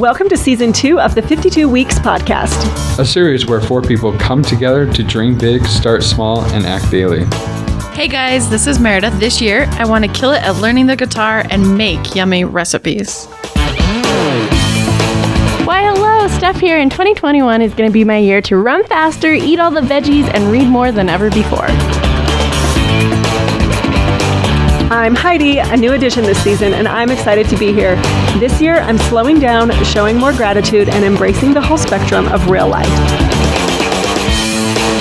Welcome to season two of the 52 Weeks podcast. A series where four people come together to dream big, start small, and act daily. Hey guys, this is Meredith. This year, I want to kill it at learning the guitar and make yummy recipes. Why, hello, Steph here, and 2021 is going to be my year to run faster, eat all the veggies, and read more than ever before. I'm Heidi, a new addition this season, and I'm excited to be here. This year, I'm slowing down, showing more gratitude, and embracing the whole spectrum of real life.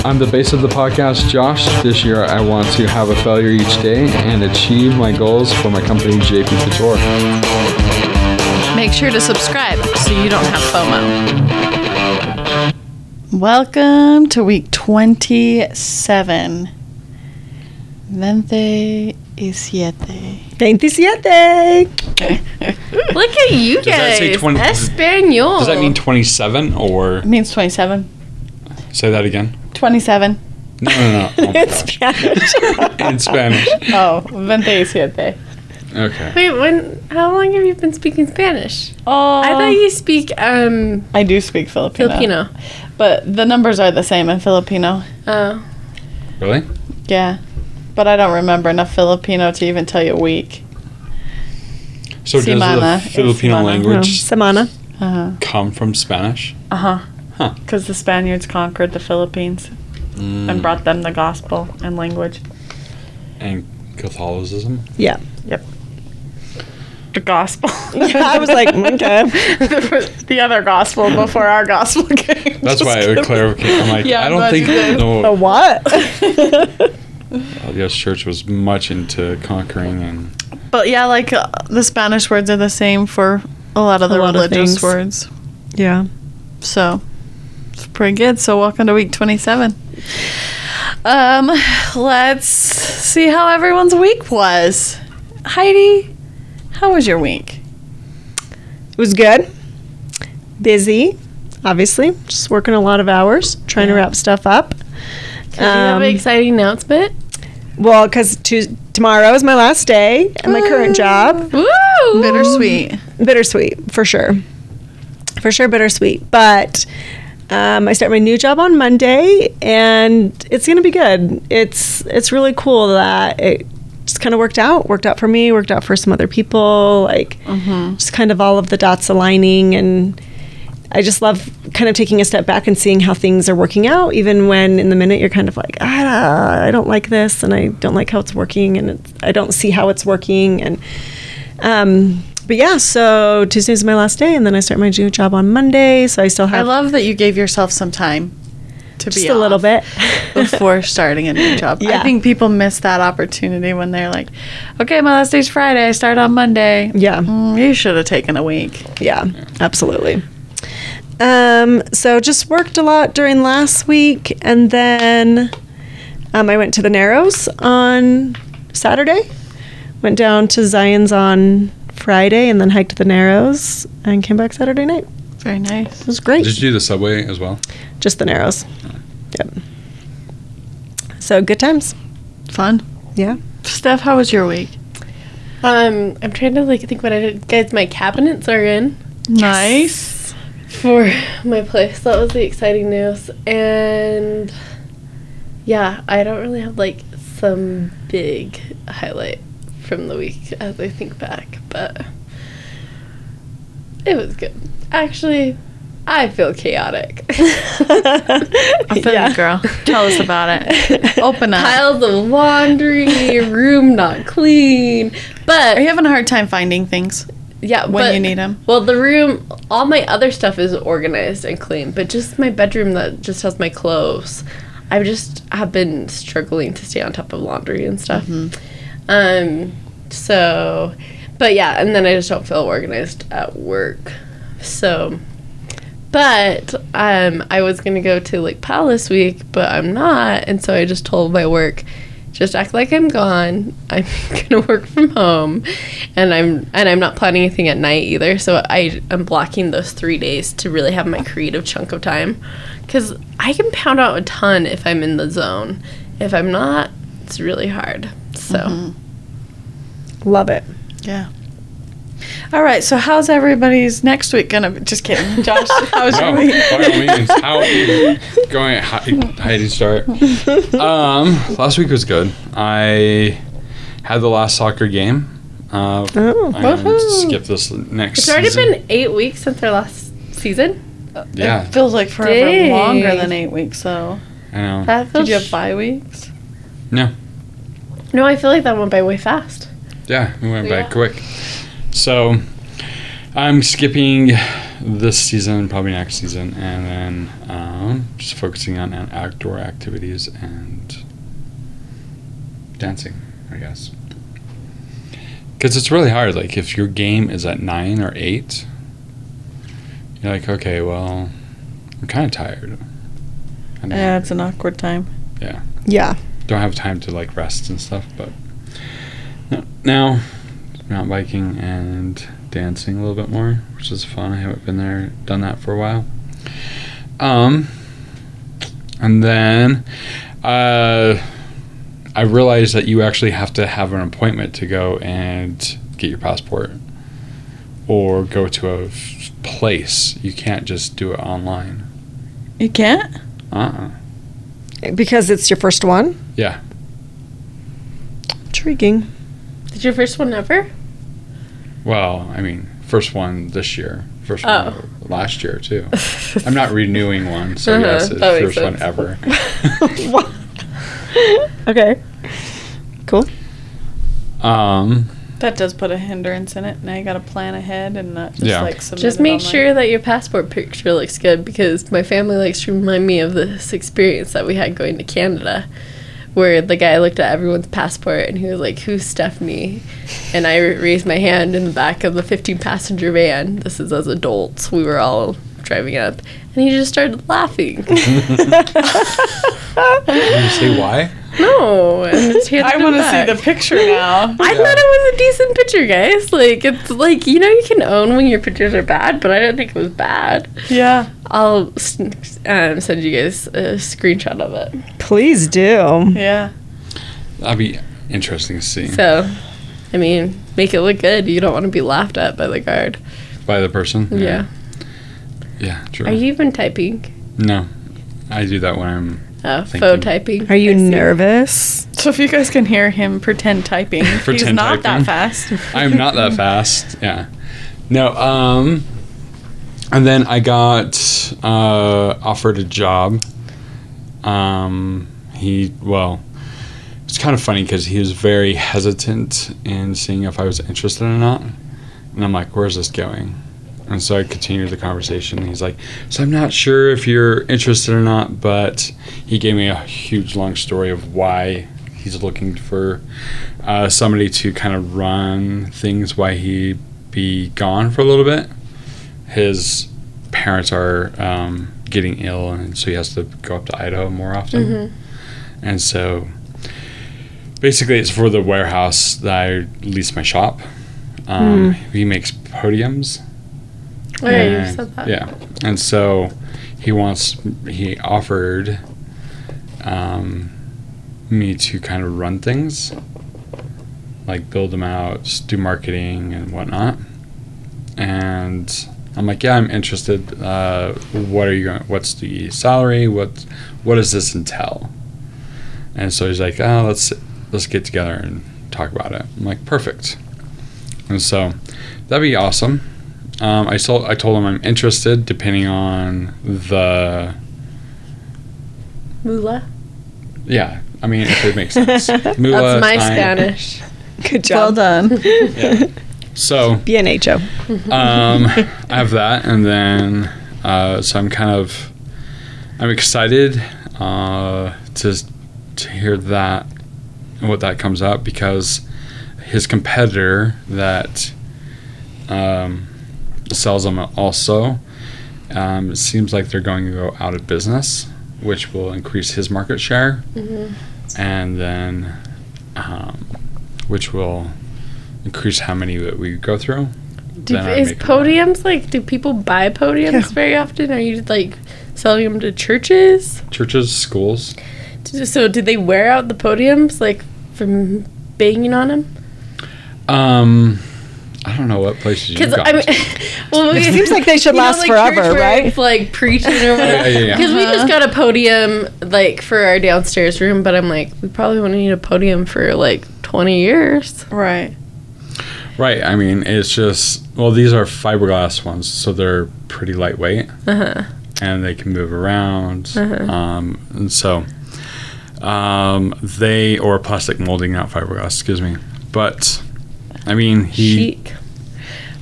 I'm the base of the podcast, Josh. This year, I want to have a failure each day and achieve my goals for my company, JP Couture. Make sure to subscribe so you don't have FOMO. Welcome to week 27. Then they 27. 27. Look at you guys. Does that say 20? Espanol. Does that mean 27 or? It means 27. Say that again. 27. No, no, no. Oh in Spanish. in Spanish. Oh, 27. Okay. Wait, when? How long have you been speaking Spanish? Oh, I thought you speak. Um, I do speak Filipino. Filipino, but the numbers are the same in Filipino. Oh, really? Yeah. But I don't remember enough Filipino to even tell you a week. So does the Filipino Simana. No, language Samana. Uh-huh. come from Spanish? Uh-huh. Huh. Because the Spaniards conquered the Philippines Mm. and brought them the gospel and language. And Catholicism? Yeah. Yep. The gospel. I was like, okay. the, the other gospel before our gospel came. That's Just why I would clarify. I'm like, Yeah, I don't think you did. A what? LDS Church was much into conquering and But yeah, like uh, the Spanish words are the same for a lot of the lot religious things. words. yeah. So it's pretty good. So welcome to week 27. Um, let's see how everyone's week was. Heidi, how was your week? It was good. Busy, obviously. Just working a lot of hours, trying to wrap stuff up. Do you have Um, an exciting announcement? Well, because tomorrow is my last day at my current job. Woo! Bittersweet. bittersweet for sure for sure bittersweet but um, i start my new job on monday and it's going to be good it's it's really cool that it just kind of worked out worked out for me worked out for some other people like just kind of all of the dots aligning and i just love kind of taking a step back and seeing how things are working out even when in the minute you're kind of like ah, i don't like this and i don't like how it's working and it's, i don't see how it's working and um, but yeah, so Tuesday's my last day, and then I start my new job on Monday. So I still have. I love that you gave yourself some time to just be a little bit before starting a new job. Yeah. I think people miss that opportunity when they're like, "Okay, my last day's Friday. I start on Monday." Yeah. Mm, you should have taken a week. yeah, absolutely. Um, so just worked a lot during last week, and then um, I went to the Narrows on Saturday. Went down to Zion's on Friday, and then hiked the Narrows, and came back Saturday night. Very nice. It was great. did you do the subway as well? Just the Narrows. Yep. So good times. Fun. Yeah. Steph, how was your week? Um, I'm trying to like think what I did. Guys, my cabinets are in Nice. For my place. That was the exciting news. And yeah, I don't really have like some big highlight from the week as I think back, but it was good. Actually, I feel chaotic. I feel you, girl. Tell us about it. Open up. Piles of laundry, room not clean. But Are you having a hard time finding things? Yeah, when but- you them. Well, the room, all my other stuff is organized and clean, but just my bedroom that just has my clothes. I've just have been struggling to stay on top of laundry and stuff. Um, so, but yeah, and then I just don't feel organized at work. So, but um, I was gonna go to Lake Palace week, but I'm not, and so I just told my work, just act like I'm gone. I'm gonna work from home, and I'm and I'm not planning anything at night either. So I am blocking those three days to really have my creative chunk of time, because I can pound out a ton if I'm in the zone. If I'm not, it's really hard. So mm-hmm. Love it. Yeah. All right. So how's everybody's next week gonna be? Just kidding, Josh. How's your No, week? by all means. How going? Hi- Heidi, start. Um, last week was good. I had the last soccer game. Uh, Oh. I'm gonna skip this next. It's already season. been eight weeks since our last season. Yeah, It feels like forever Dang. longer than eight weeks. So I know. That did you have bye weeks? No, No, I feel like that went by way fast. yeah, we went Yeah. back quick. So I'm skipping this season, probably next season, and then um, just focusing on outdoor activities and dancing, I guess. Because it's really hard. Like, if your game is at nine or eight, you're like, okay, well, I'm kind of tired. I don't- Yeah, it's an awkward time. Yeah. Yeah. don't have time to like rest and stuff. But no, now, mountain biking and dancing a little bit more, which is fun. I haven't been there, done that for a while. Um, and then, uh, I realized that you actually have to have an appointment to go and get your passport, or go to a f- place. You can't just do it online. You can't. Uh. uh Because it's your first one? Yeah. Intriguing. Did your first one ever? Well, I mean, first one this year, first Oh. one last year too. I'm not renewing one, so Uh-huh, yes, it's that makes first one ever. okay. Cool. Um, That does put a hindrance in it. Now you got to plan ahead and not just Yeah. like submit Just it make online. sure that your passport picture looks good because my family likes to remind me of this experience that we had going to Canada where the guy looked at everyone's passport and he was like, Who's Stephanie? And I raised my hand in the back of the 15 passenger van. This is as adults. We were all driving up. And he just started laughing. You say why? No. And just I want to see the picture now. I thought it was a decent picture, guys. Like it's like you know you can own when your pictures are bad, but I don't think it was bad. Yeah. I'll um, send you guys a screenshot of it. Please do. Yeah. That'd be interesting to see So, I mean, make it look good. You don't want to be laughed at by the guard. by the person. Yeah. Yeah, true. Are you even typing? no, I do that when I'm Uh, faux typing. Are you nervous? So if you guys can hear him pretend typing, he's not typing. that fast. I'm not that fast. Yeah. No. Um. And then I got uh, offered a job. Um. He well. It's kind of funny because he was very hesitant in seeing if I was interested or not, and I'm like, "Where's this going?" And so I continued the conversation. He's like, "So I'm not sure if you're interested or not," but he gave me a huge long story of why he's looking for uh, somebody to kind of run things while he be gone for a little bit. His parents are um, getting ill, and so he has to go up to Idaho more often. Mhm. And so, basically, it's for the warehouse that I lease my shop. Um, He makes podiums. Oh, yeah, you and- said that. Yeah, and so he wants he offered um, me to kind of run things, like build them out, do marketing and whatnot. And I'm like, yeah, I'm interested. Uh, what are you going? What's the salary? What what does this entail? And so he's like, oh, let's let's get together and talk about it. I'm like, perfect. And so that'd be awesome. Um, I told I told him I'm interested, depending on the Moolah. yeah. I mean, if it makes sense. Moolah, That's my time. Spanish. Good job. Well done. Yeah. So BNHO. um, I have that, and then uh, so I'm kind of I'm excited uh, to to hear that and what that comes up because his competitor that um, sells them also um, it seems like they're going to go out of business, which will increase his market share, Mhm. and then um, which will increase how many that we go through. Do, is podiums like? Do people buy podiums Yeah. very often? Are you like selling them to churches? churches, schools. So did they wear out the podiums like from banging on them? Um, I don't know what places you've Because gone I mean, to. well, It seems like they should you know, last like forever, church where right? it's, like preaching or whatever. Yeah, yeah, yeah. Because we just got a podium like for our downstairs room, but I'm like, we probably won't need a podium for like 20 years. Right. Right. I mean, it's just well, these are fiberglass ones, so they're pretty lightweight Uh huh. and they can move around. Uh-huh. Um, and so um, they or plastic molding, not fiberglass. Excuse me. But I mean, he Chic.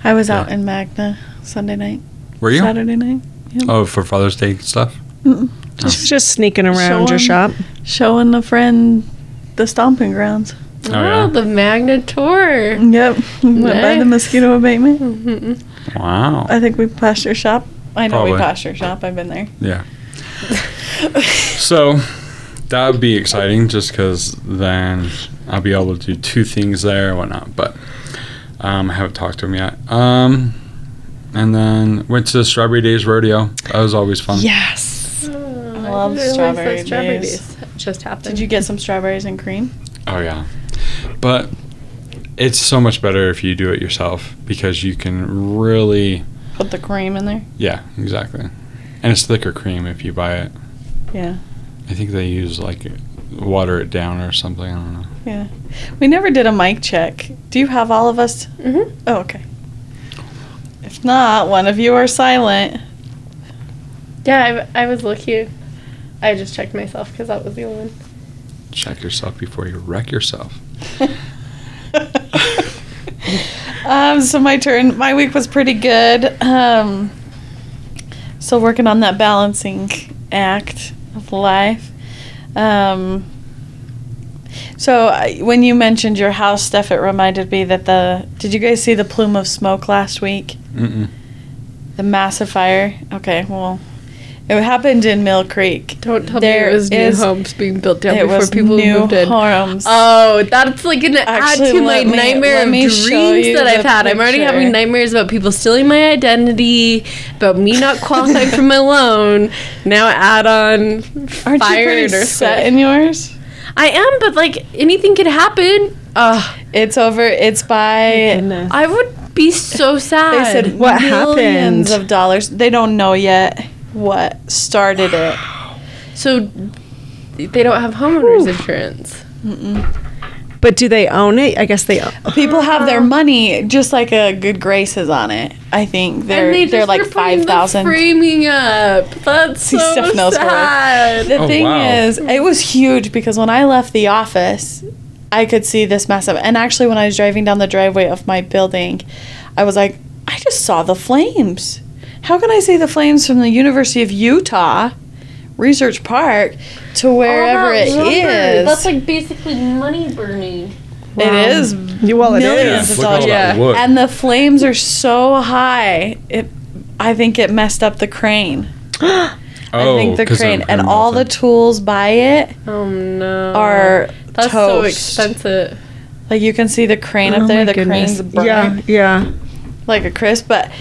I was out in Magna Sunday night, were you? Saturday night, Oh, for Father's Day stuff. Just, just sneaking around your shop. showing a friend the stomping grounds. Oh, Oh, yeah? the Magna Tour. Yep. Went by the mosquito abatement. Mhm. Wow. I think we passed your shop. I know Probably. we passed your shop. I've been there. Yeah. So that would be exciting just because then I'll be able to do two things there and whatnot. But um, I haven't talked to him yet. Um, and then went to Strawberry Days Rodeo. That was always fun. Yes. Oh, I love didn't strawberry that strawberry days. days just happened. Did you get some strawberries and cream? Oh, yeah. But it's so much better if you do it yourself because you can really, Put the cream in there. yeah, exactly. And it's thicker cream if you buy it. Yeah. I think they use like water it down or something. I don't know. Yeah. We never did a mic check. Do you have all of us? hmm Oh, okay. If not, one of you are silent. Yeah, I, I was lucky. I just checked myself because that was the only one. Check yourself before you wreck yourself. um, so my turn. My week was pretty good. Um, still working on that balancing act of life. Um, so I, when you mentioned your house stuff, it reminded me that the. Did you guys see the plume of smoke last week? Mm-mm. The massive fire. Okay, well, it happened in Mill Creek. Don't tell There me it was new is- homes being built down it before was people new moved in. homes. Oh, that's like gonna Actually, add to my me- nightmare of dreams that I've the had. I'm already having nightmares about people stealing my identity, about me not qualifying for my loan. Now add on Aren't fire you pretty and set in yours? I am, but like anything could happen. Ugh, It's over. It's by. Goodness. I would be so sad. They said What millions happened? of dollars. They don't know yet what started it. so. They don't have homeowners insurance. But do they own it? I guess they own. People have their uh-huh. money, just like a good Grace is on it. I think they're and they they're like were five thousand. the framing up. That's See, so Steph knows sad. The Oh, thing wow. is, it was huge because when I left the office, I could see this massive. And actually, when I was driving down the driveway of my building, I was like, I just saw the flames. How can I see the flames from the University of Utah, Research Park, to wherever All it that is? That's like basically money burning. It is. Yeah, well, it millions is. of all dollars. Yeah. And the flames are so high. It, I think it messed up the crane. I think the Oh, 'cause crane of and her all the tools by it Oh no. are That's so expensive. Like you can see the crane Oh up there. my The goodness. crane's burning Yeah, yeah. like a crisp. But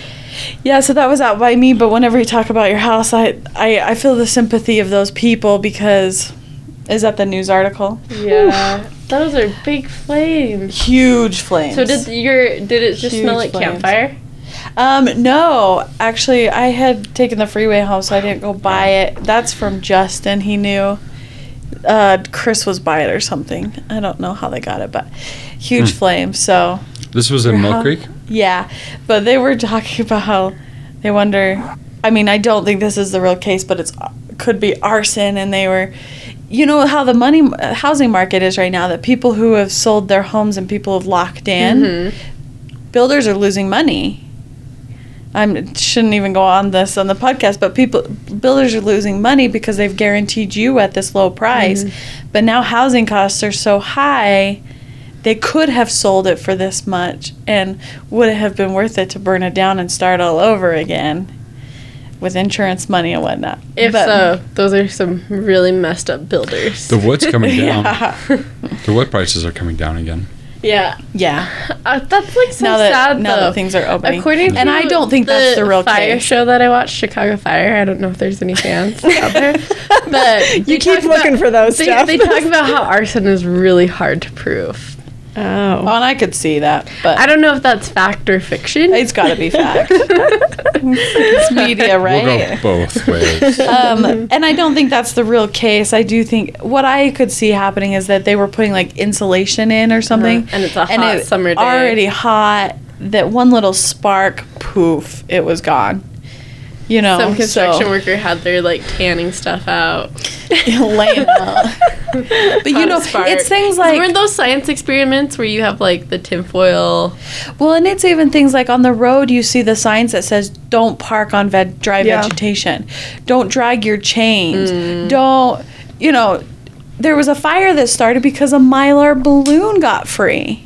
yeah, so that was out by me. But whenever you talk about your house, I I, I feel the sympathy of those people because is that the news article? Yeah. Those are big flames. Huge flames. So did your did it just smell like flames. campfire? Um, no, actually, I had taken the freeway home, so I didn't go buy it. That's from Justin. He knew. Uh, Chris was by it or something. I don't know how they got it, but huge Hmm. flames. So This was in Your Mill hou- Creek. Yeah, but they were talking about how they wonder. I mean, I don't think this is the real case, but it's could be arson, and they were. You know how the money housing market is right now. That people who have sold their homes and people have locked in Mhm. builders are losing money. I shouldn't even go on this on the podcast, but people builders are losing money because they've guaranteed you at this low price. But now housing costs are so high, they could have sold it for this much and would it have been worth it to burn it down and start all over again with insurance money and whatnot. If But- so, those are some really messed up builders. The wood's coming down. yeah. The wood prices are coming down again. yeah. yeah. Uh, that's like so now that sad now though. that things are opening. According to and I don't think that's the real fire case. show that I watched, Chicago Fire. I don't know if there's any fans out there, but You keep looking about- for those They, stuff. they talk about how arson is really hard to prove. Oh, Oh. and I could see that, but I don't know if that's fact or fiction. it's got to be fact. it's media, right? We'll go both ways. um, and I don't think that's the real case. I do think what I could see happening is that they were putting like insulation in or something, Uh-huh. And it's a hot summer day. already hot. That one little spark, poof, it was gone. You know, Some construction so, worker had their like tanning stuff out. laying out. But you know, spark. it's things like weren't those science experiments where you have like the tinfoil? Well, and it's even things like on the road, you see the signs that says "Don't park on veg- dry Yeah. vegetation," "Don't drag your chains," Mm. "Don't," you know. There was a fire that started because a mylar balloon got free.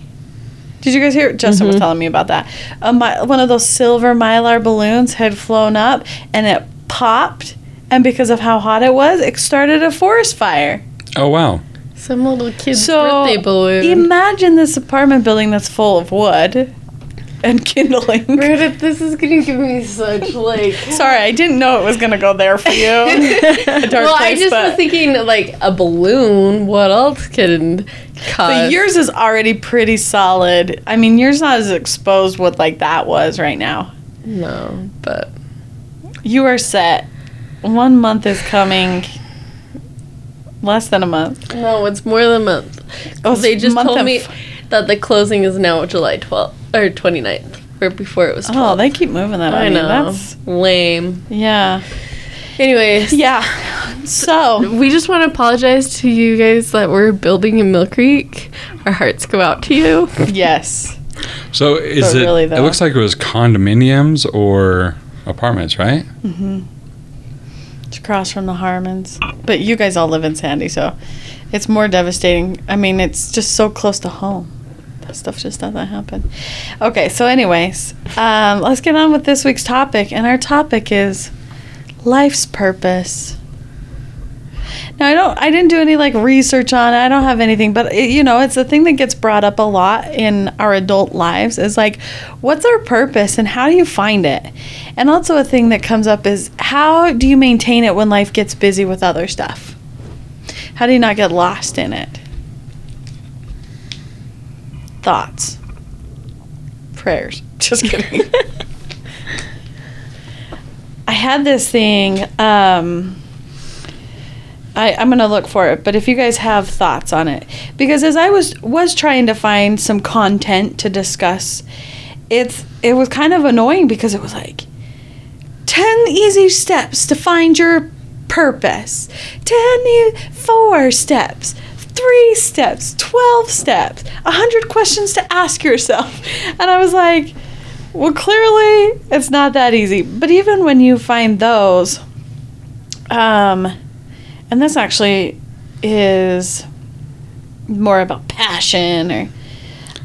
Did you guys hear? Justin Mm-hmm. was telling me about that. A my, one of those silver mylar balloons had flown up and it popped, and because of how hot it was, it started a forest fire. Oh wow. Some little kid's So birthday balloon. imagine this apartment building that's full of wood and kindling. Meredith, this is gonna give me such like. Sorry, I didn't know it was gonna go there for you. A dark well, I just but, was thinking like a balloon. What else can cause? but yours is already pretty solid. I mean, yours not as exposed what like that was right now. no, but You are set. One month is coming. Less than a month. no, it's more than a month. Oh, they just told me that the closing is now July 12th or 29th, or before it was 12th. Oh, they keep moving that. I on you. know. That's lame. yeah, Anyways, yeah. So we just want to apologize to you guys that we're building in Mill Creek. Our hearts go out to you. yes, So is But it? really, it looks like it was condominiums or apartments, right? Mm-hmm. It's across from the Harmons. But you guys all live in Sandy, so it's more devastating. I mean, it's just so close to home. Stuff just doesn't happen. Okay, so anyways, um, let's get on with this week's topic, and our topic is life's purpose. Now I don't, I didn't do any like research on it. I don't have anything, but it, you know, it's a thing that gets brought up a lot in our adult lives. Is like, what's our purpose and how do you find it? And also a thing that comes up is how do you maintain it when life gets busy with other stuff? How do you not get lost in it? Thoughts, prayers. Just kidding. I had this thing. Um, I, I'm gonna look for it, but if you guys have thoughts on it, because as I was was trying to find some content to discuss, it's it was kind of annoying because it was like ten easy steps to find your purpose, ten e- four steps, three steps, twelve steps, a hundred questions to ask yourself, and I was like, well, clearly it's not that easy. But even when you find those, um, and this actually is more about passion or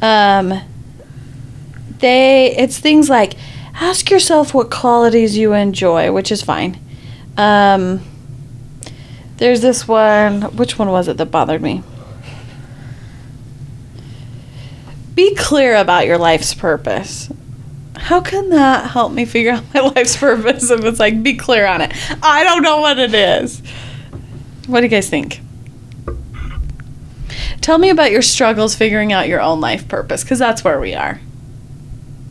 um they it's things like ask yourself what qualities you enjoy which is fine um there's this one which one was it that bothered me be clear about your life's purpose how can that help me figure out my life's purpose if it's like be clear on it i don't know what it is what do you guys think? Tell me about your struggles figuring out your own life purpose, because that's where we are.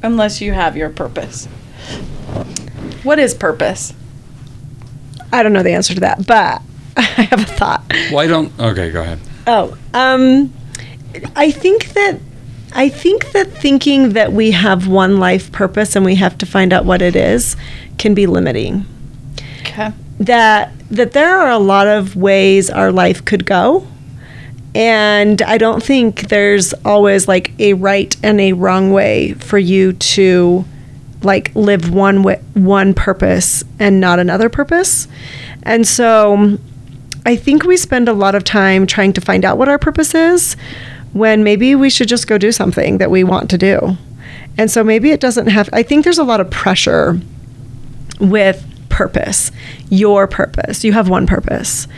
Unless you have your purpose. What is purpose? I don't know the answer to that, but I have a thought. Why don't. Okay, go ahead. Oh, um, I think that I think that thinking that we have one life purpose and we have to find out what it is can be limiting. Okay. That that there are a lot of ways our life could go. And I don't think there's always like a right and a wrong way for you to like live one way, one purpose and not another purpose. And so I think we spend a lot of time trying to find out what our purpose is when maybe we should just go do something that we want to do. And so maybe it doesn't have, I think there's a lot of pressure with purpose, your purpose. You have one purpose.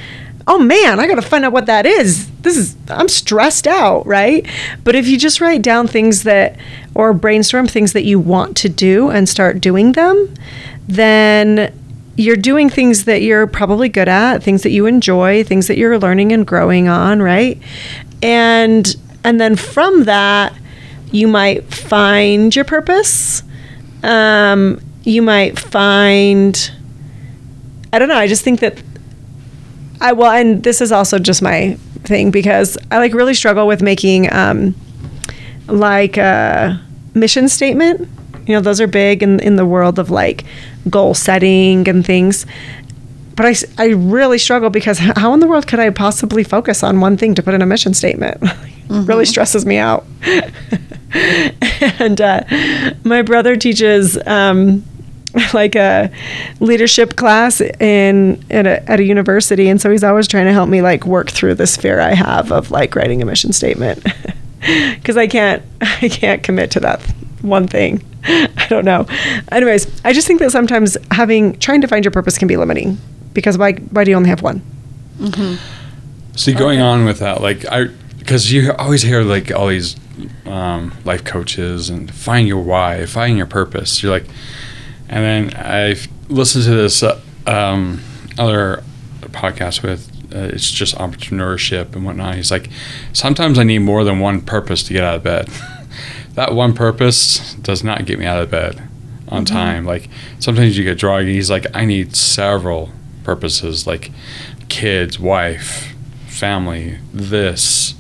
Oh man, I got to find out what that is. This is, I'm stressed out, right? But if you just write down things that, or brainstorm things that you want to do and start doing them, then you're doing things that you're probably good at, things that you enjoy, things that you're learning and growing on, right? And and then from that, you might find your purpose. Um, you might find, I don't know, I just think that I well, and this is also just my thing because I like really struggle with making um, like a mission statement. You know, those are big in in the world of like goal setting and things. But I, I really struggle because how in the world could I possibly focus on one thing to put in a mission statement? really stresses me out. and uh, my brother teaches um, like a leadership class in at a, at a university, and so he's always trying to help me like work through this fear I have of like writing a mission statement because I can't I can't commit to that one thing. I don't know. Anyways, I just think that sometimes having trying to find your purpose can be limiting because why why do you only have one? See, going on with that, like I, because you always hear like all these um, life coaches and find your why, find your purpose. You're like, and then I've listened to this uh, um, other podcast with uh, it's just entrepreneurship and whatnot. He's like, sometimes I need more than one purpose to get out of bed. that one purpose does not get me out of bed on mm-hmm. time. Like sometimes you get druggy. He's like, I need several purposes, like kids, wife, family, this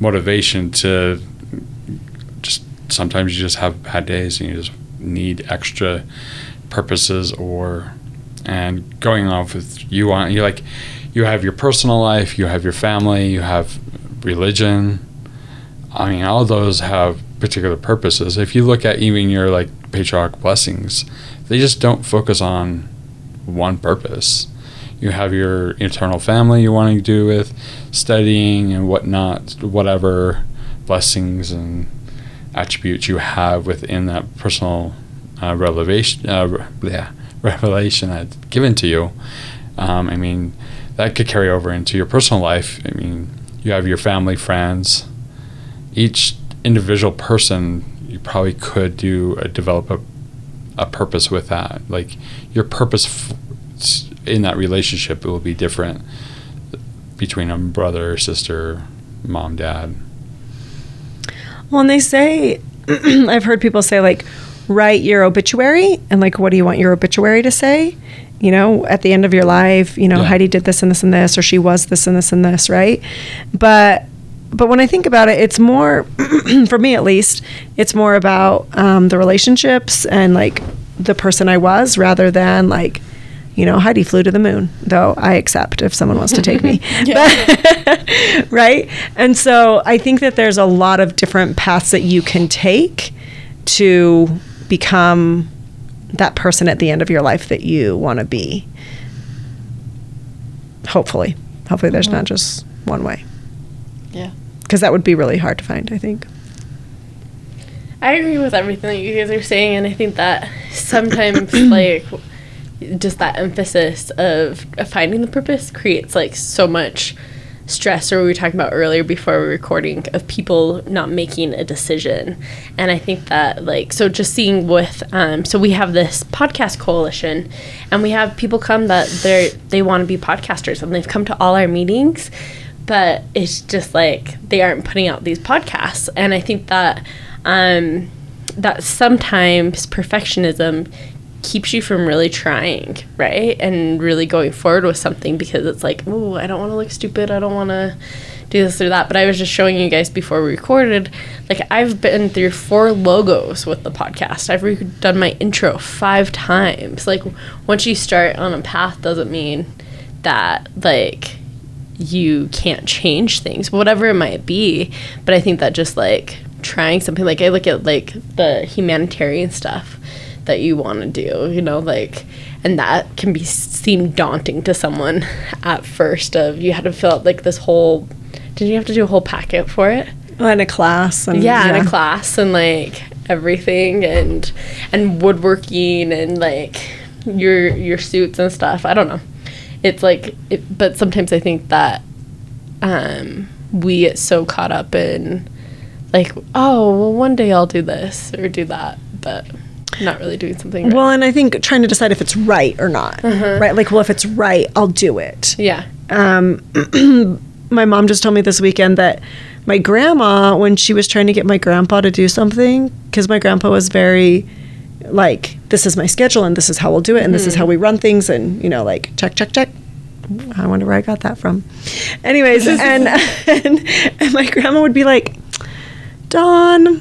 motivation to just sometimes you just have bad days and you just need extra purposes or and going off with you on you like you have your personal life you have your family you have religion i mean all those have particular purposes. If you look at even your like patriarch blessings they just don't focus on one purpose. You have your eternal family you want to do with studying and whatnot whatever blessings and attributes you have within that personal uh, revelation uh, yeah, revelation that's given to you. Um, i mean that could carry over into your personal life. I mean you have your family friends. Each individual person you probably could do a, develop a, a purpose with that like your purpose f- in that relationship it will be different between a brother sister mom dad Well, and they say, I've heard people say, like, write your obituary and, like, what do you want your obituary to say? You know, at the end of your life, you know, Yeah. Heidi did this and this and this, or she was this and this and this, right? But, but when I think about it, it's more, for me at least, it's more about um, the relationships and like the person I was rather than like, you know, Heidi flew to the moon, though I accept if someone wants to take me. But- right? And so I think that there's a lot of different paths that you can take to become that person at the end of your life that you want to be. Hopefully. Hopefully, there's not just one way. Yeah. Because that would be really hard to find, I think. I agree with everything that you guys are saying, and I think that sometimes, like, just that emphasis of, of finding the purpose creates like so much stress. Or we were talking about earlier before we were recording of people not making a decision, and I think that like so just seeing with um, so we have this podcast coalition, and we have people come that they they want to be podcasters, and they've come to all our meetings, but it's just like they aren't putting out these podcasts, and I think that um, that sometimes perfectionism keeps you from really trying, right? And really going forward with something because it's like, oh, I don't want to look stupid. I don't want to do this or that. But I was just showing you guys before we recorded, like I've been through four logos with the podcast. I've redone my intro five times. Like once you start on a path doesn't mean that like you can't change things, whatever it might be. But I think that just like trying something like I look at like the humanitarian stuff that you want to do, you know, like and that can be seem daunting to someone at first of you had to fill out like this whole did you have to do a whole packet for it? In a class. And, yeah, in a class and like everything and and woodworking and like your your suits and stuff. I don't know. It's like it, but sometimes I think that um we get so caught up in like oh, well one day I'll do this or do that, but not really doing something right. Well, and I think trying to decide if it's right or not, right? Like, well, if it's right, I'll do it. yeah. Um, my mom just told me this weekend that my grandma when she was trying to get my grandpa to do something because my grandpa was very like this is my schedule and this is how we'll do it and this is how hmm. we run things and you know like check check check. I wonder where i got that from. Anyways and, and and my grandma would be like Dawn,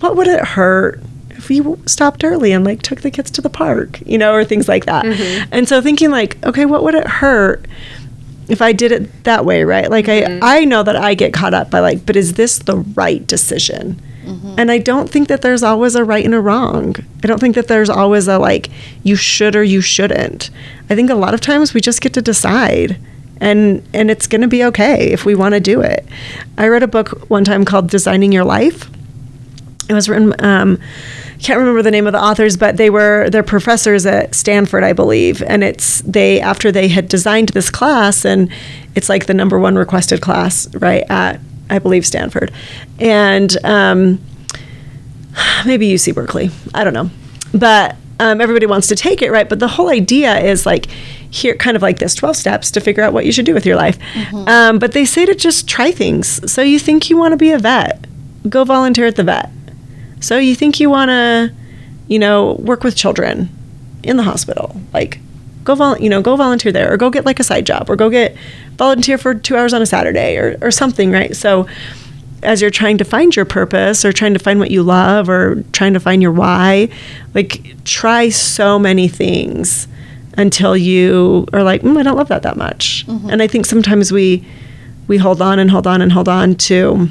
what would it hurt if we stopped early and like took the kids to the park, you know, or things like that? Mm-hmm. And so thinking like, okay, what would it hurt if I did it that way, right? Like I mm-hmm. I know that I get caught up by like, but is this the right decision? And I don't think that there's always a right and a wrong. I don't think that there's always a like you should or you shouldn't. I think a lot of times we just get to decide and and it's going to be okay if we want to do it. I read a book one time called Designing Your Life. It was written um can't remember the name of the authors, but they were they're professors at Stanford, I believe, and it's they after they had designed this class and it's like the number one requested class right at I believe Stanford, and um, maybe UC Berkeley. I don't know, but um, everybody wants to take it, right? But the whole idea is like here, kind of like this 12 steps to figure out what you should do with your life. Um, but they say to just try things. So you think you want to be a vet, go volunteer at the vet. So you think you want to, you know, work with children in the hospital, like go vol- you know, go volunteer there or go get like a side job or go get volunteer for 2 hours on a Saturday or or something, right? So as you're trying to find your purpose or trying to find what you love or trying to find your why, like try so many things until you are like, mm, I don't love that that much. And I think sometimes we we hold on and hold on and hold on to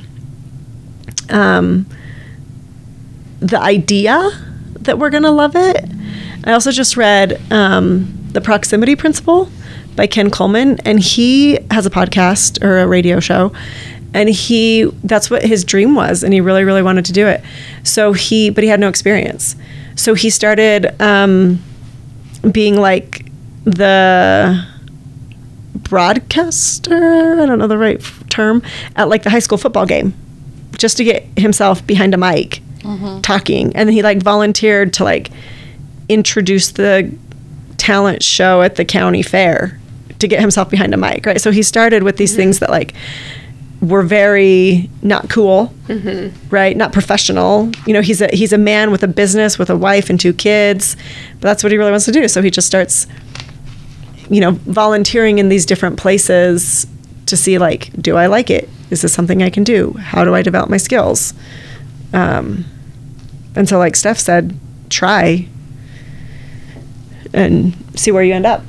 um, the idea that we're going to love it. I also just read um, The Proximity Principle by Ken Coleman, and he has a podcast or a radio show. And he, that's what his dream was, and he really, really wanted to do it. So he, but he had no experience. So he started um, being like the broadcaster, I don't know the right term, at like the high school football game just to get himself behind a mic talking. And then he like volunteered to like introduce the talent show at the county fair to get himself behind a mic, right? So he started with these things that like were very not cool, right? Not professional. You know, he's a he's a man with a business with a wife and two kids, but that's what he really wants to do. So he just starts you know, volunteering in these different places to see like, do I like it? Is this something I can do? How do I develop my skills? Um, and so, like Steph said, try and see where you end up.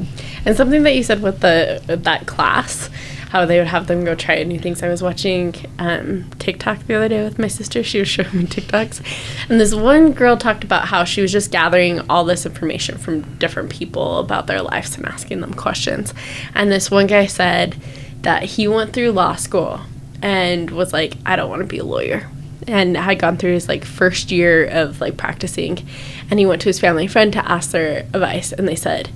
And something that you said with the that class, how they would have them go try new things. I was watching um, TikTok the other day with my sister. She was showing me TikToks, and this one girl talked about how she was just gathering all this information from different people about their lives and asking them questions. And this one guy said that he went through law school and was like, I don't want to be a lawyer and had gone through his like first year of like practicing and he went to his family friend to ask their advice and they said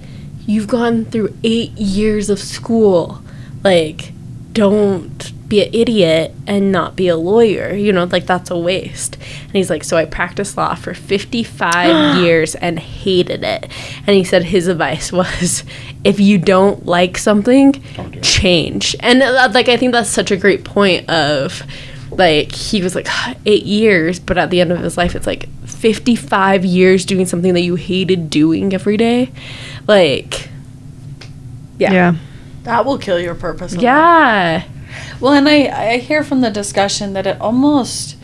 you've gone through eight years of school. Like don't be an idiot and not be a lawyer you know like that's a waste. And he's like so i practiced law for 55 years and hated it. And he said his advice was if you don't like something Don't do change. And uh, like i think that's such a great point of like he was like eight years but at the end of his life it's like 55 years doing something that you hated doing every day like yeah Yeah. That will kill your purpose. a lot. yeah Well, and I, I hear from the discussion that it almost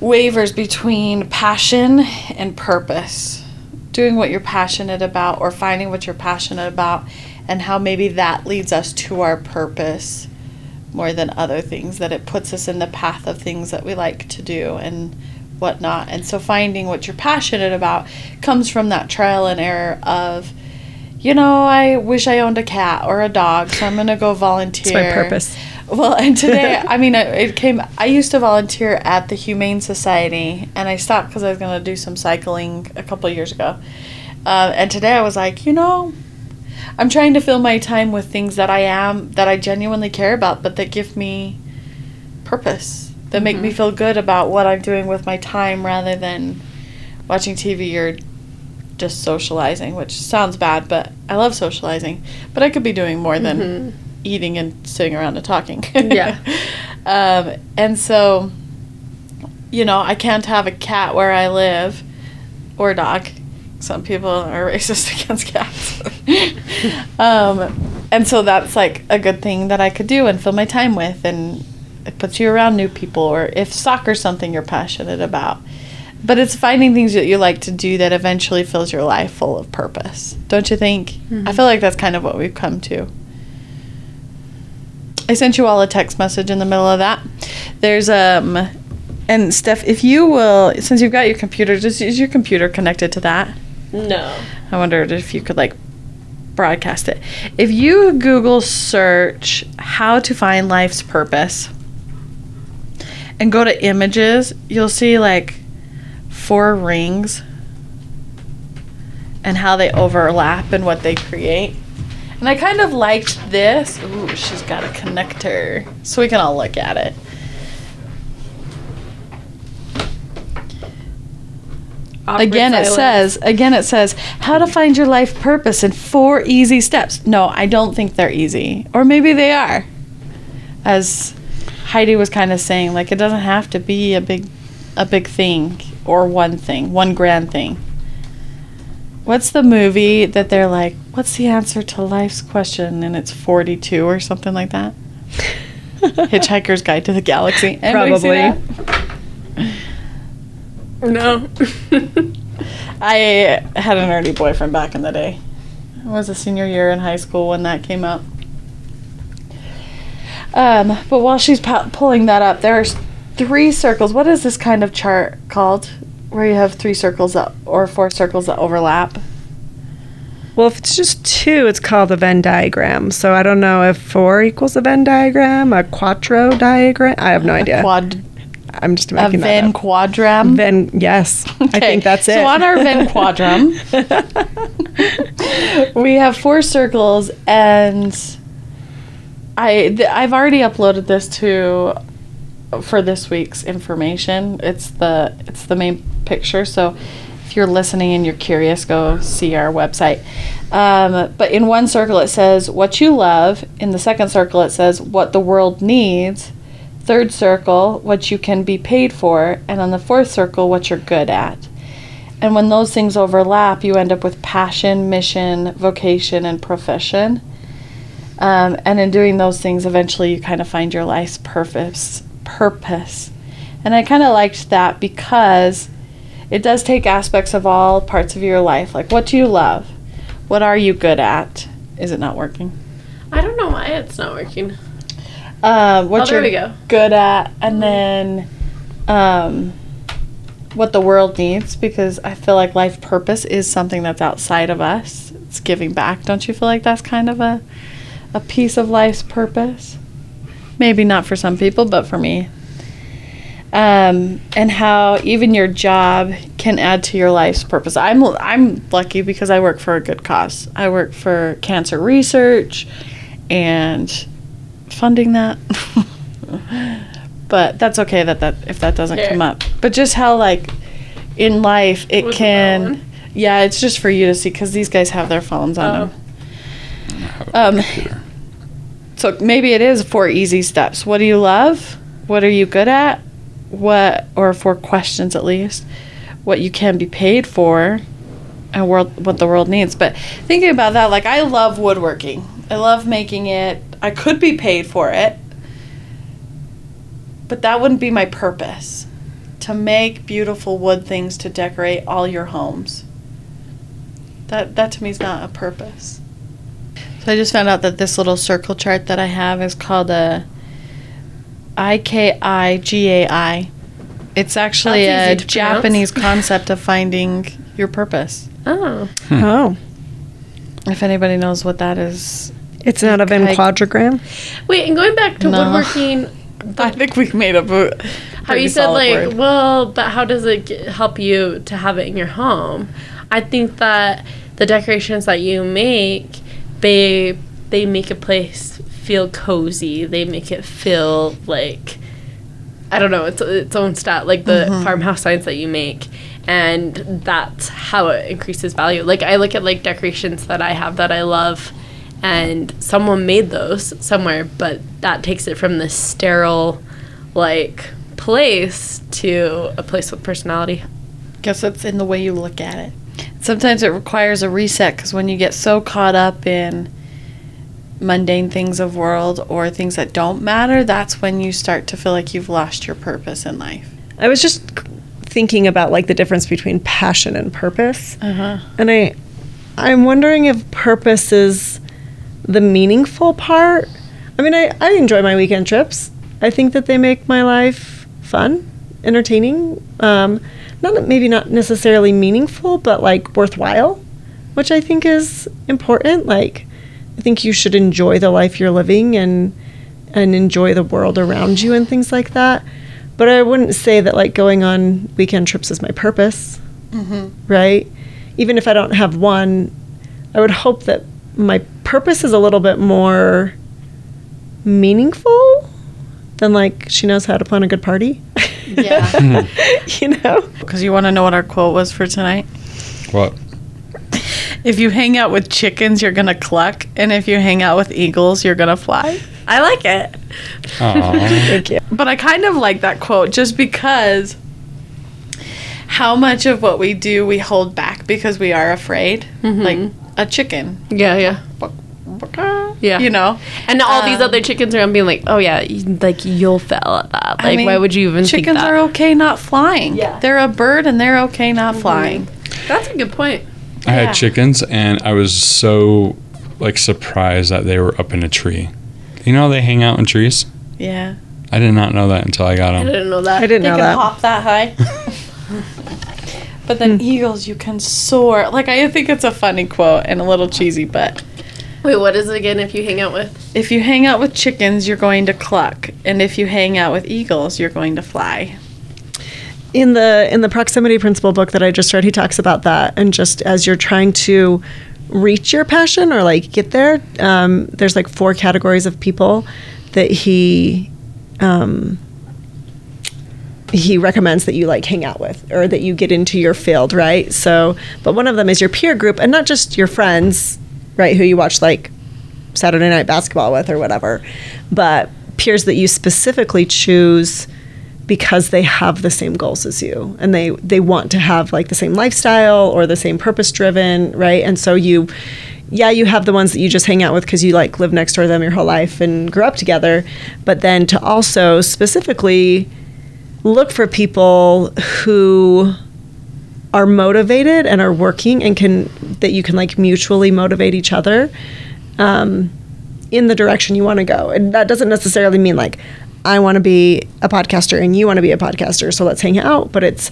wavers between passion and purpose. Doing what you're passionate about or finding what you're passionate about, and how maybe that leads us to our purpose more than other things, that it puts us in the path of things that we like to do and whatnot. And so finding what you're passionate about comes from that trial and error of, you know, I wish I owned a cat or a dog, so I'm going to go volunteer. It's my purpose. Well, and today, I mean, it- it came. I used to volunteer at the Humane Society, and I stopped because I was going to do some cycling a couple years ago. Uh, and today, I was like, you know, I'm trying to fill my time with things that I am that I genuinely care about, but that give me purpose, that make me feel good about what I'm doing with my time, rather than watching TV or just socializing, which sounds bad, but I love socializing. But I could be doing more than eating and sitting around and talking. Yeah. Um, and so, you know, I can't have a cat where I live or a dog. Some people are racist against cats. um, and so that's like a good thing that I could do and fill my time with. And it puts you around new people, or if soccer's something you're passionate about. But it's finding things that you like to do that eventually fills your life full of purpose. Don't you think? I feel like that's kind of what we've come to. I sent you all a text message in the middle of that. There's um and Steph, if you will since you've got your computer, just is your computer connected to that? No. I wondered if you could like broadcast it. If you Google search how to find life's purpose and go to images, you'll see like four rings and how they overlap and what they create. And I kind of liked this. Ooh, she's got a connector. So we can all look at it. again it says again it says how to find your life purpose in four easy steps no i don't think they're easy or maybe they are as heidi was kind of saying like it doesn't have to be a big a big thing or one thing one grand thing what's the movie that they're like what's the answer to life's question and it's 42 or something like that hitchhiker's guide to the galaxy Anybody Probably. No. I had an nerdy boyfriend back in the day. It was a senior year in high school when that came out. Um, but while she's pu- pulling that up, there's three circles. What is this kind of chart called? Where you have three circles that, or four circles that overlap? Well, if it's just two, it's called a Venn diagram. So I don't know if four equals a Venn diagram, a quattro diagram. I have no idea. Quad, I'm just a making that Venn up. quadram. Venn, yes. I Okay, think that's it. So on our Venn quadram, we have four circles, and I th- I've already uploaded this to for this week's information. It's the it's the main picture. So if you're listening and you're curious, go see our website. Um, but in one circle it says what you love. In the second circle it says what the world needs. Third circle, what you can be paid for, and on the fourth circle, what you're good at. And when those things overlap, you end up with passion, mission, vocation, and profession. Um, and in doing those things, eventually you kind of find your life's purpose. Purpose, and I kind of liked that because it does take aspects of all parts of your life. Like, what do you love? What are you good at? Is it not working? I don't know why it's not working. Uh, what Oh, you're go. good at, and then um, what the world needs, because I feel like life purpose is something that's outside of us. It's giving back. Don't you feel like that's kind of a a piece of life's purpose? Maybe not for some people, but for me. Um, and how even your job can add to your life's purpose. I'm I'm lucky because I work for a good cause. I work for cancer research, and funding that. but that's okay that that if that doesn't Here. come up. But just how like in life it Wasn't can. Yeah, it's just for you to see because these guys have their phones on Oh. them. Um, so maybe it is four easy steps. What do you love? What are you good at? What or four questions at least. What you can be paid for, and world what the world needs. But thinking about that, like I love woodworking. I love making it. I could be paid for it, but that wouldn't be my purpose. To make beautiful wood things to decorate all your homes. That that to me is not a purpose. So I just found out that this little circle chart that I have is called a IKIGAI. It's actually a easy to pronounce. Japanese concept of finding your purpose. Oh. Hmm. Oh. If anybody knows what that is, It's not a Venn I- quadrogram. Wait, and going back to No. woodworking, I think we've made a bo- how you said solid like, word. well, but how does it get, help you to have it in your home? I think that the decorations that you make, they they make a place feel cozy. They make it feel like I don't know, it's its own stat, like the Mm-hmm. farmhouse signs that you make. And that's how it increases value. Like I look at like decorations that I have that I love and someone made those somewhere, but that takes it from this sterile like place to a place with personality. Guess it's in the way you look at it. Sometimes it requires a reset because when you get so caught up in mundane things of world or things that don't matter, that's when you start to feel like you've lost your purpose in life. I was just thinking about like the difference between passion and purpose. Uh huh. And I I'm wondering if purpose is the meaningful part. I mean, I, I enjoy my weekend trips. I think that they make my life fun, entertaining. Um, not maybe not necessarily meaningful, but like worthwhile, which I think is important. Like, I think you should enjoy the life you're living and and enjoy the world around you and things like that. But I wouldn't say that like going on weekend trips is my purpose Mm-hmm. right? Even if I don't have one, I would hope that my purpose is a little bit more meaningful than like she knows how to plan a good party. Yeah. Hmm. you know? Because you want to know what our quote was for tonight? What? If you hang out with chickens, you're going to cluck. And if you hang out with eagles, you're going to fly. I like it. Aw. Thank you. But I kind of like that quote just because how much of what we do we hold back because we are afraid. Mm-hmm. Like a chicken. Yeah, yeah. Yeah. You know? And all these Um, other chickens around being like, oh yeah, like you'll fail at that. Like, I mean, why would you even think Chickens that? are okay not flying. Yeah. They're a bird and they're okay not flying. That's a good point. I Yeah. had chickens and I was so like surprised that they were up in a tree. You know they hang out in trees? Yeah. I did not know that until I got them. I didn't know that. I didn't know. They know can that. hop that high. but then eagles, you can soar. Like, I think it's a funny quote and a little cheesy, but Wait, what is it again? If you hang out with? if you hang out with chickens, you're going to cluck. And if you hang out with eagles, you're going to fly. in the in the proximity principle book that I just read, he talks about that, and just as you're trying to reach your passion or like get there, um, there's like four categories of people that he um, he recommends that you like hang out with or that you get into your field, right? So, but one of them is your peer group, and not just your friends, right? Who you watch like Saturday night basketball with or whatever, but peers that you specifically choose because they have the same goals as you and they they want to have like the same lifestyle or the same purpose driven right and so you yeah you have the ones that you just hang out with because you like live next door to them your whole life and grew up together but then to also specifically look for people who are motivated and are working and can that you can like mutually motivate each other um, in the direction you want to go. And that doesn't necessarily mean like i want to be a podcaster and you want to be a podcaster so let's hang out but it's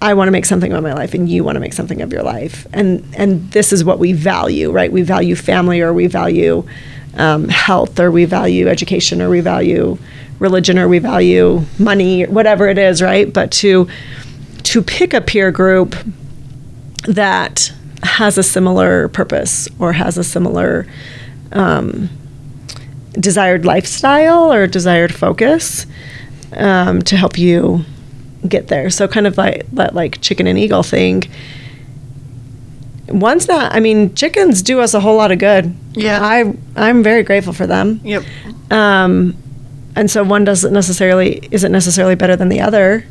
i want to make something of my life and you want to make something of your life. And and this is what we value right? We value family or we value um, health or we value education or we value religion or we value money whatever it is right? But to to pick a peer group that has a similar purpose or has a similar um, desired lifestyle or desired focus um, to help you get there. So kind of like that like chicken and eagle thing. One's not. I mean, chickens do us a whole lot of good. Yeah. I I'm very grateful for them. Yep. Um, and so one doesn't necessarily isn't necessarily better than the other.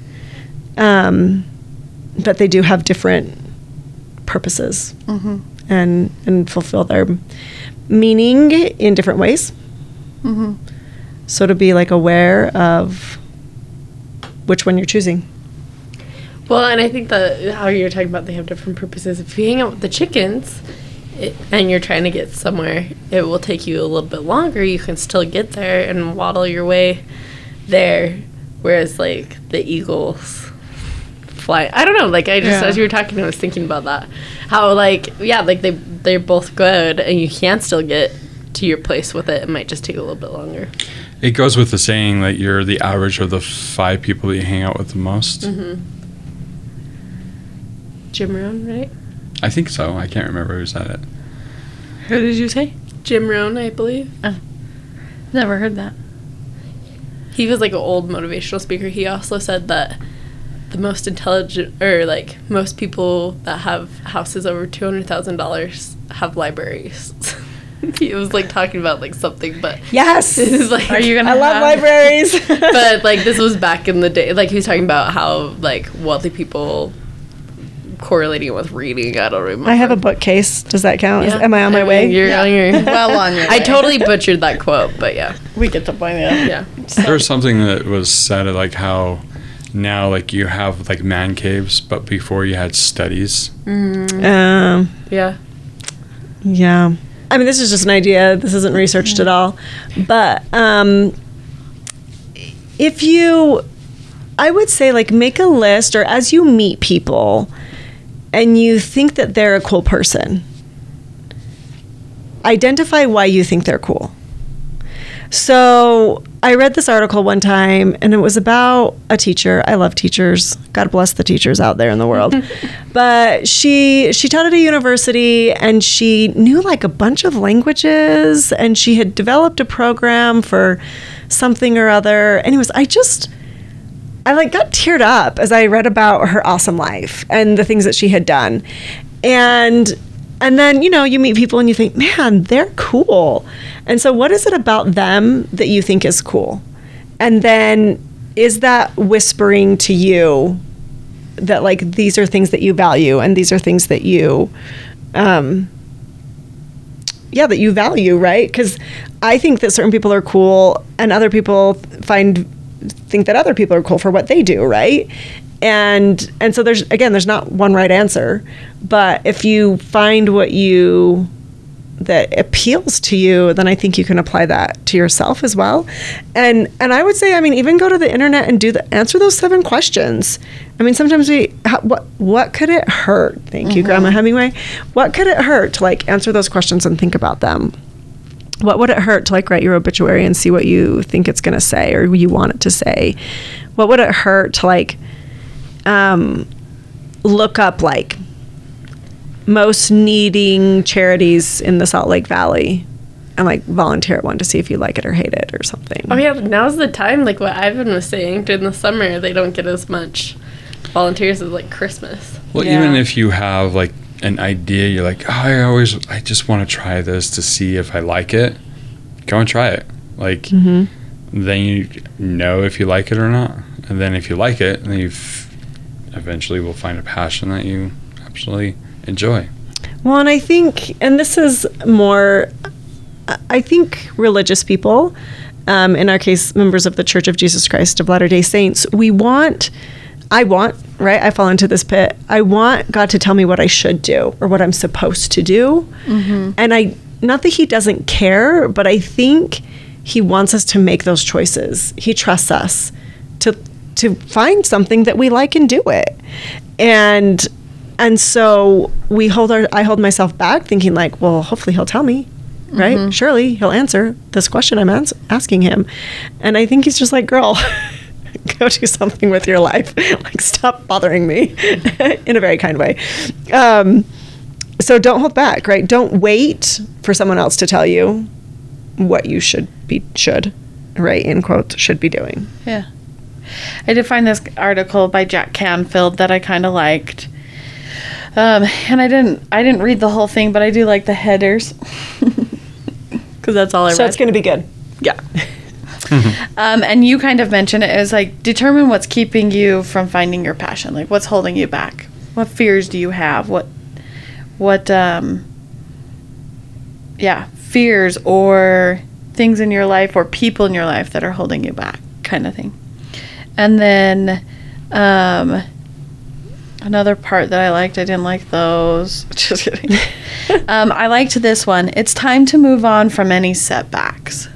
Um, but they do have different purposes Mm-hmm. and and fulfill their meaning in different ways. Mm-hmm. So to be like aware of which one you're choosing. Well, and I think that how you're talking about they have different purposes. If you hang out with the chickens it, and you're trying to get somewhere, it will take you a little bit longer. You can still get there and waddle your way there. Whereas, like, the eagles fly. I don't know. Like, I just, Yeah. as you were talking, I was thinking about that. How, like, yeah, like, they, they're both good and you can still get to your place with it. It might just take a little bit longer. It goes with the saying that you're the average of the five people that you hang out with the most. Mm-hmm. Jim Rohn, right? I think so. I can't remember who said it. Who did you say? Jim Rohn, I believe. Never heard that. he was like an old motivational speaker. He also said that the most intelligent or like most people that have houses over two hundred thousand dollars have libraries. He was like talking about like something, but Yes. it was like Are you gonna? I love have- libraries. but like this was back in the day. Like he was talking about how like wealthy people correlating with reading. I don't remember. I have a bookcase. Does that count? Is- Am I on my mean, way? You're Yeah. on your. Well on your I way. totally butchered that quote, but yeah, We get the point. Yeah. yeah. There was something that was said like how now like you have like man caves, but before you had studies. Um, Yeah. yeah. I mean, this is just an idea. This isn't researched at all. But um, if you, I would say, like, make a list or as you meet people and you think that they're a cool person, identify why you think they're cool. So I read this article one time and it was about a teacher. I love teachers. God bless the teachers out there in the world. but she she taught at a university and she knew like a bunch of languages and she had developed a program for something or other. Anyways, I just I like got teared up as I read about her awesome life and the things that she had done. And and then, you know, you meet people and you think, "Man, they're cool." And so what is it about them that you think is cool? And then is that whispering to you that like these are things that you value and these are things that you um yeah, that you value, right? Because I think that certain people are cool, and other people find think that other people are cool for what they do, right? And and so there's again, there's not one right answer, but if you find what you that appeals to you, then I think you can apply that to yourself as well. And and I would say, I mean, even go to the internet and do the answer those seven questions. I mean, sometimes we how, what what could it hurt? Thank you, Grandma mm-hmm. Hemingway. What could it hurt to like answer those questions and think about them? What would it hurt to like write your obituary and see what you think it's going to say or you want it to say? What would it hurt to like um, look up like most needing charities in the Salt Lake Valley and like volunteer at one to see if you like it or hate it or something. Oh yeah, now's the time. Like what Ivan was saying, during the summer they don't get as much volunteers as like Christmas. Well, Yeah. even if you have like an idea, you're like, oh, I always, I just want to try this to see if I like it. Go and try it. Like, Mhm. then you know if you like it or not. And then if you like it, then you eventually will find a passion that you absolutely enjoy. Well, and I think, and this is more, I think religious people, um, in our case, members of the Church of Jesus Christ of Latter day Saints, we want, I want, right? I fall into this pit. I want God to tell me what I should do or what I'm supposed to do. And I, not that He doesn't care, but I think He wants us to make those choices. He trusts us to to find something that we like and do it. And and so we hold our I hold myself back thinking like, well, hopefully he'll tell me. Right? Surely he'll answer this question I'm ans- asking him. And I think he's just like, girl, go do something with your life. like stop bothering me in a very kind way. Um, so don't hold back, right? Don't wait for someone else to tell you what you should be should, right? In quotes, should be doing. Yeah. I did find this article by Jack Canfield that I kind of liked. Um, and I didn't I didn't read the whole thing, but I do like the headers. Cuz that's all I So read. it's going to be good. yeah. um, and you kind of mentioned it as like determine what's keeping you from finding your passion. Like what's holding you back? What fears do you have? What what um yeah, fears or things in your life or people in your life that are holding you back kind of thing. And then um another part that I liked, I didn't like those. Just kidding. um, I liked this one. It's time to move on from any setbacks.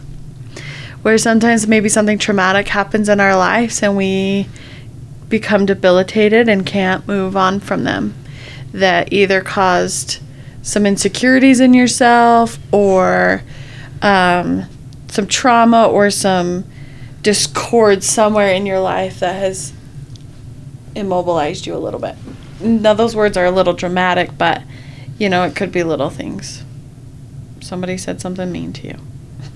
Where sometimes maybe something traumatic happens in our lives and we become debilitated and can't move on from them. That either caused some insecurities in yourself or um, some trauma or some discord somewhere in your life that has immobilized you a little bit. Now, those words are a little dramatic, but you know, it could be little things. Somebody said something mean to you.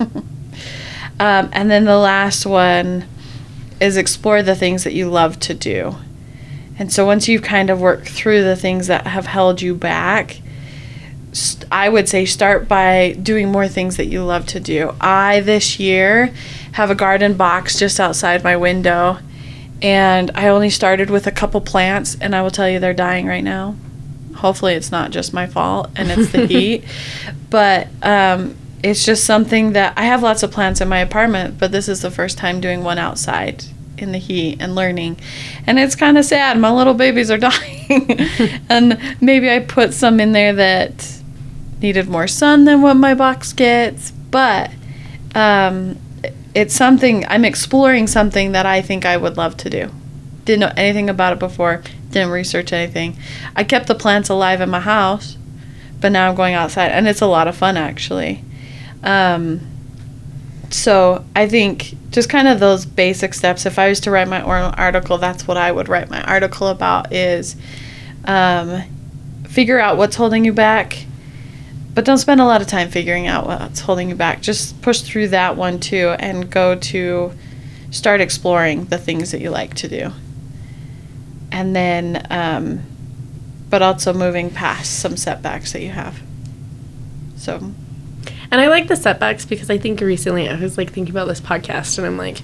um, and then the last one is explore the things that you love to do. And so once you've kind of worked through the things that have held you back, st- I would say start by doing more things that you love to do. I this year have a garden box just outside my window, and I only started with a couple plants, and I will tell you they're dying right now. Hopefully, it's not just my fault and it's the heat, but um, it's just something that I have lots of plants in my apartment, but this is the first time doing one outside in the heat and learning. And it's kind of sad. My little babies are dying. and maybe I put some in there that needed more sun than what my box gets, but um, it's something I'm exploring something that I think I would love to do. Didn't know anything about it before, didn't research anything. I kept the plants alive in my house, but now I'm going outside and it's a lot of fun actually. Um, so I think just kind of those basic steps. If I was to write my article, that's what I would write my article about is um, figure out what's holding you back, but don't spend a lot of time figuring out what's holding you back. Just push through that one too and go to start exploring the things that you like to do. And then, um, but also moving past some setbacks that you have. So And I like the setbacks because I think recently I was like thinking about this podcast and I'm like,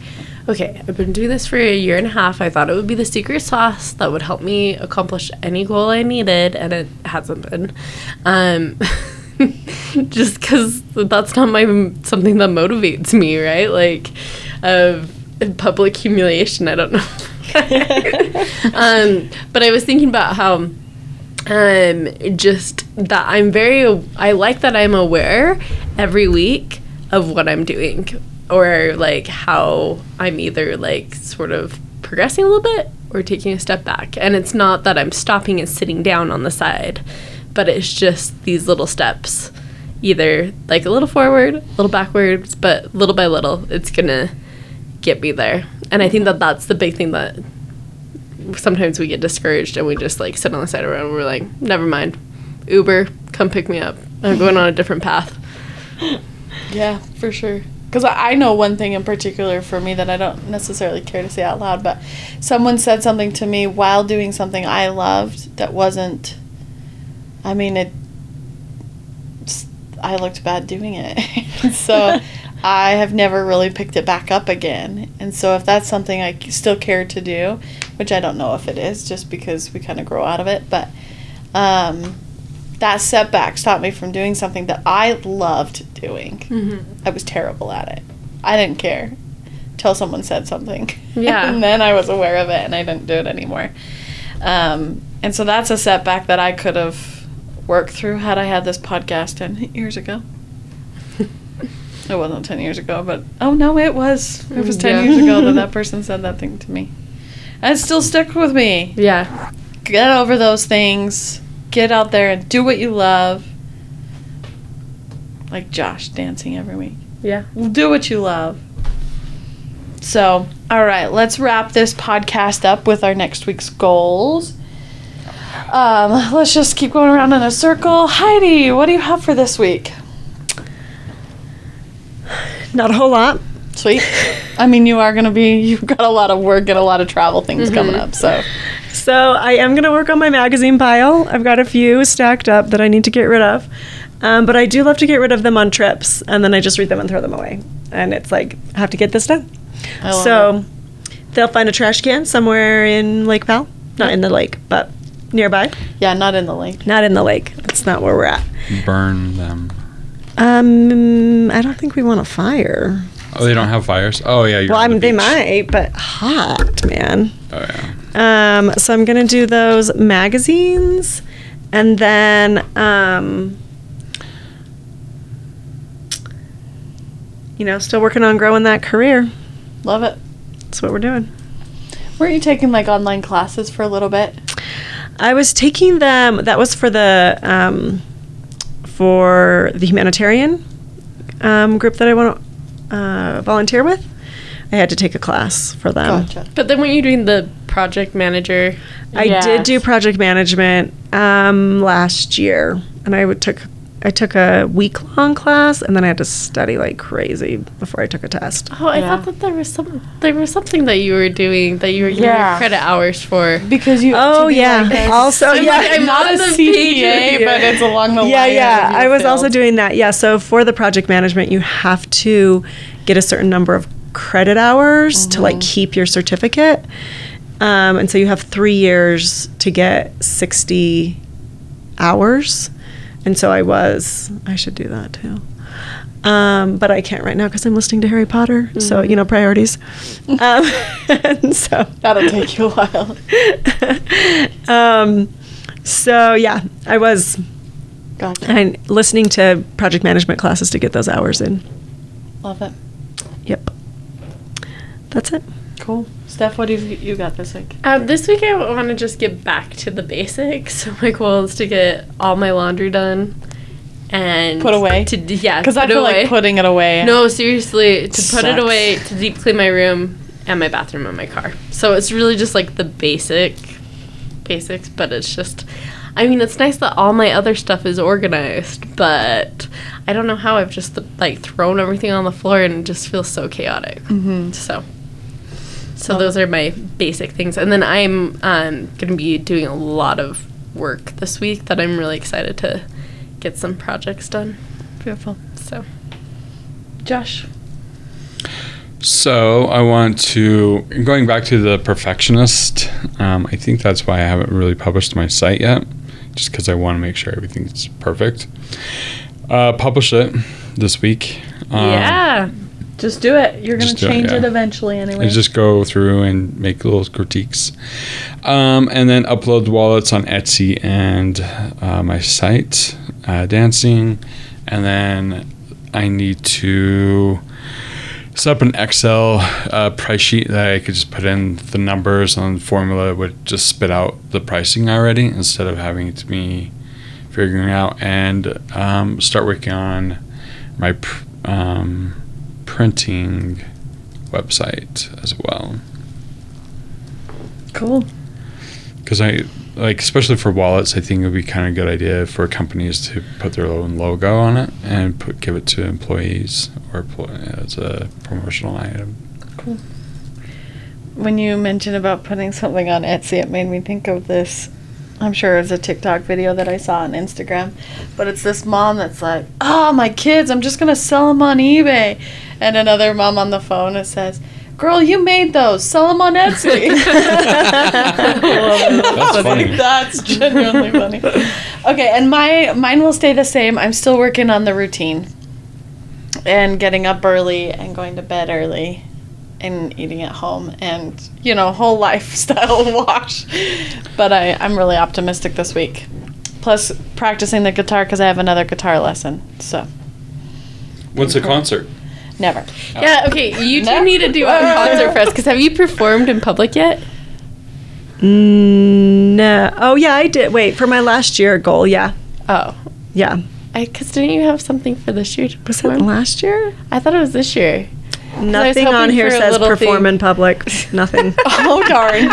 okay, I've been doing this for a year and a half. I thought it would be the secret sauce that would help me accomplish any goal I needed, and it hasn't been. Um, just because that's not my something that motivates me, right? Like, of public humiliation. I don't know. um, but I was thinking about how um just that i'm very i like that i'm aware every week of what i'm doing or like how i'm either like sort of progressing a little bit or taking a step back and it's not that i'm stopping and sitting down on the side but it's just these little steps either like a little forward a little backwards but little by little it's gonna get me there and i think that that's the big thing that sometimes we get discouraged and we just like sit on the side of the road and we're like, never mind. Uber, come pick me up. I'm going on a different path. Yeah, for sure. Because I I know one thing in particular for me that I don't necessarily care to say out loud, but someone said something to me while doing something I loved that wasn't, I mean, it, I looked bad doing it. so I have never really picked it back up again. And so if that's something I still care to do, which I don't know if it is just because we kind of grow out of it, but um, that setback stopped me from doing something that I loved doing. I was terrible at it. I didn't care till someone said something. Yeah. and then I was aware of it and I didn't do it anymore. Um, and so that's a setback that I could have worked through had I had this podcast 10 years ago. it wasn't 10 years ago, but oh no, it was. It was 10 Yeah. years ago that that person said that thing to me. And it still stuck with me Yeah. get over those things get out there and do what you love like josh dancing every week Yeah. do what you love so all right let's wrap this podcast up with our next week's goals um, let's just keep going around in a circle heidi what do you have for this week Not a whole lot. sweet i mean you are going to be you've got a lot of work and a lot of travel things coming up so So I am going to work on my magazine pile. I've got a few stacked up that I need to get rid of. Um, but I do love to get rid of them on trips, and then I just read them and throw them away. And it's like, I have to get this done. So they'll find a trash can somewhere in Lake Powell. Not in the lake, but nearby. yeah not in the lake Not in the lake. That's not where we're at. Burn them. Um, I don't think we want a fire. Oh, they don't have fires. Oh yeah. You're Well, I on the mean, they might, but hot, man. Oh yeah. Um, so I'm gonna do those magazines, and then um, you know, still working on growing that career. love it That's what we're doing. weren't you taking like online classes for a little bit I was taking them. That was for the um, for the humanitarian um, group that I want to uh, volunteer with. I had to take a class for them. gotcha But then when you're doing the project manager, I did do project management um, last year, and I would took I took a week long class and then I had to study like crazy before I took a test. Oh, I Yeah. thought that there was some there was something that you were doing that you were getting Yeah. credit hours for. Because you. Oh to be yeah. like a- also I'm yeah. like, I'm not a on CPA, but it's along the yeah, line. yeah. of your I was also doing that. Yeah. So for the project management, you have to get a certain number of credit hours to like keep your certificate. Um, and so you have three years to get 60 hours. And so I was, I should do that too. Um, but I can't right now because I'm listening to Harry Potter. So, you know, priorities. Um, and so That'll take you a while. um, so yeah, I was Gotcha. and listening to project management classes to get those hours in. Love it. Yep. That's it. Cool. Steph, what do you, you got this week? Um, this week I want to just get back to the basics. So my goal is to get all my laundry done and Put away? To yeah, Because I feel away. like putting it away. No, seriously, to put it away, to deep clean my room and my bathroom and my car. So it's really just like the basic basics, but it's just I mean, it's nice that all my other stuff is organized, but I don't know how I've just like thrown everything on the floor and it just feels so chaotic. Mm-hmm. So so those are my basic things. And then I'm um, going to be doing a lot of work this week that I'm really excited to get some projects done. Beautiful. So Josh. So I want to going back to the perfectionist. Um, I think that's why I haven't really published my site yet, just because I want to make sure everything's perfect. Uh, publish it this week. Um, yeah. Just do it. You're going to do it, change it, eventually anyway. and just go through and make little critiques, um, and then upload the wallets on Etsy and uh, my site, uh, dancing, and then I need to set up an Excel uh, price sheet that I could just put in the numbers and the formula would just spit out the pricing already instead of having it to be figuring out and um, start working on my pr- um, printing website as well cool. because I like especially for wallets I think it would be kind of a good idea for companies to put their own logo on it and put give it to employees or as a promotional item Cool. When you mentioned about putting something on Etsy, it made me think of this. I'm sure it's a TikTok video that I saw on Instagram, but it's this mom that's like, "Oh, my kids, I'm just gonna sell them on eBay," and another mom on the phone that says, "Girl, you made those. Sell them on Etsy." That's funny. That's genuinely funny. Okay, and my mine will stay the same. I'm still working on the routine and getting up early and going to bed early and eating at home and you know whole lifestyle wash but I, i'm really optimistic this week plus practicing the guitar because i have another guitar lesson so what's a concert never Yeah, okay, you two need to do a concert for us because have you performed in public yet? Mm, no. Oh yeah, I did. Wait for my last year goal. Yeah, Oh. yeah. Because didn't you have something for this year to Was that perform? last year? I thought it was this year. Nothing on here says perform thing. in public. Nothing. oh darn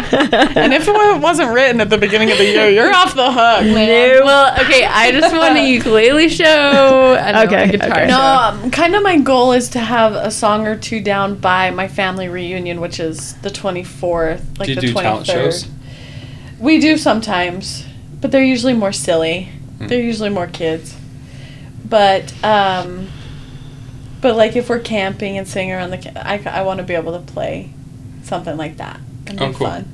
and if it wasn't written at the beginning of the year you're off the hook man. Nope. Well, okay, I just want a ukulele show and Okay, a guitar okay. No, show. um, kind of my goal is to have a song or two down by my family reunion, which is the 24th, like do you the do 23rd. talent shows We do sometimes, but they're usually more silly. Hmm. They're usually more kids. But um but like if we're camping and singing around the ca- I I want to be able to play something like that. and Oh, be cool. fun.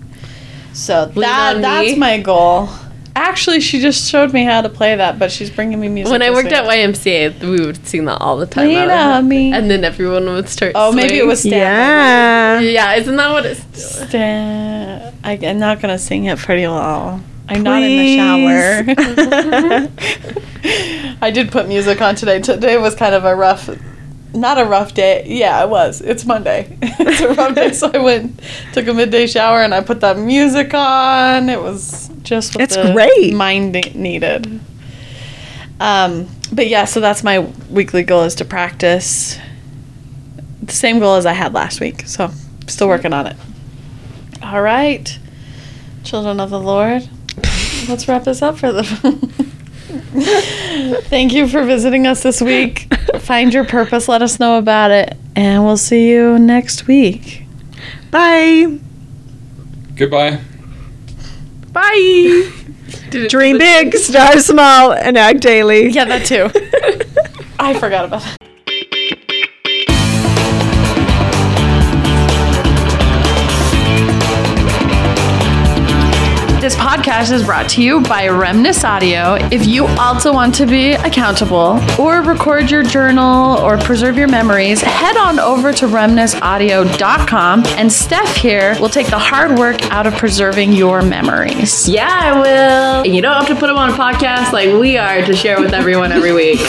So Lean that that's Me. my goal. Actually, she just showed me how to play that, but she's bringing me music. When I worked week. at YMCA, we would sing that all the time. Lean on me. And then everyone would start Oh, maybe it was Stand yeah. Yeah, isn't that what it's Stand. I, I'm not gonna sing it pretty well. I'm Please. not in the shower. I did put music on today. Today was kind of a rough, not a rough day. Yeah, it was. It's Monday. it's a rough day, so I went, took a midday shower, and I put that music on. It was just what It's the great. mind needed. Um, but yeah, so that's my weekly goal is to practice. The same goal as I had last week. So still working on it. All right, children of the Lord. Let's wrap this up for the. Thank you for visiting us this week. Find your purpose, let us know about it, and we'll see you next week. Bye. Goodbye. Bye. Dream big, start small, and act daily. Yeah, that too. I forgot about that. Podcast is brought to you by Remnus Audio. If you also want to be accountable or record your journal or preserve your memories, head on over to remnusaudio.com and Steph here will take the hard work out of preserving your memories. Yeah, I will. You don't have to put them on a podcast like we are to share with everyone every week.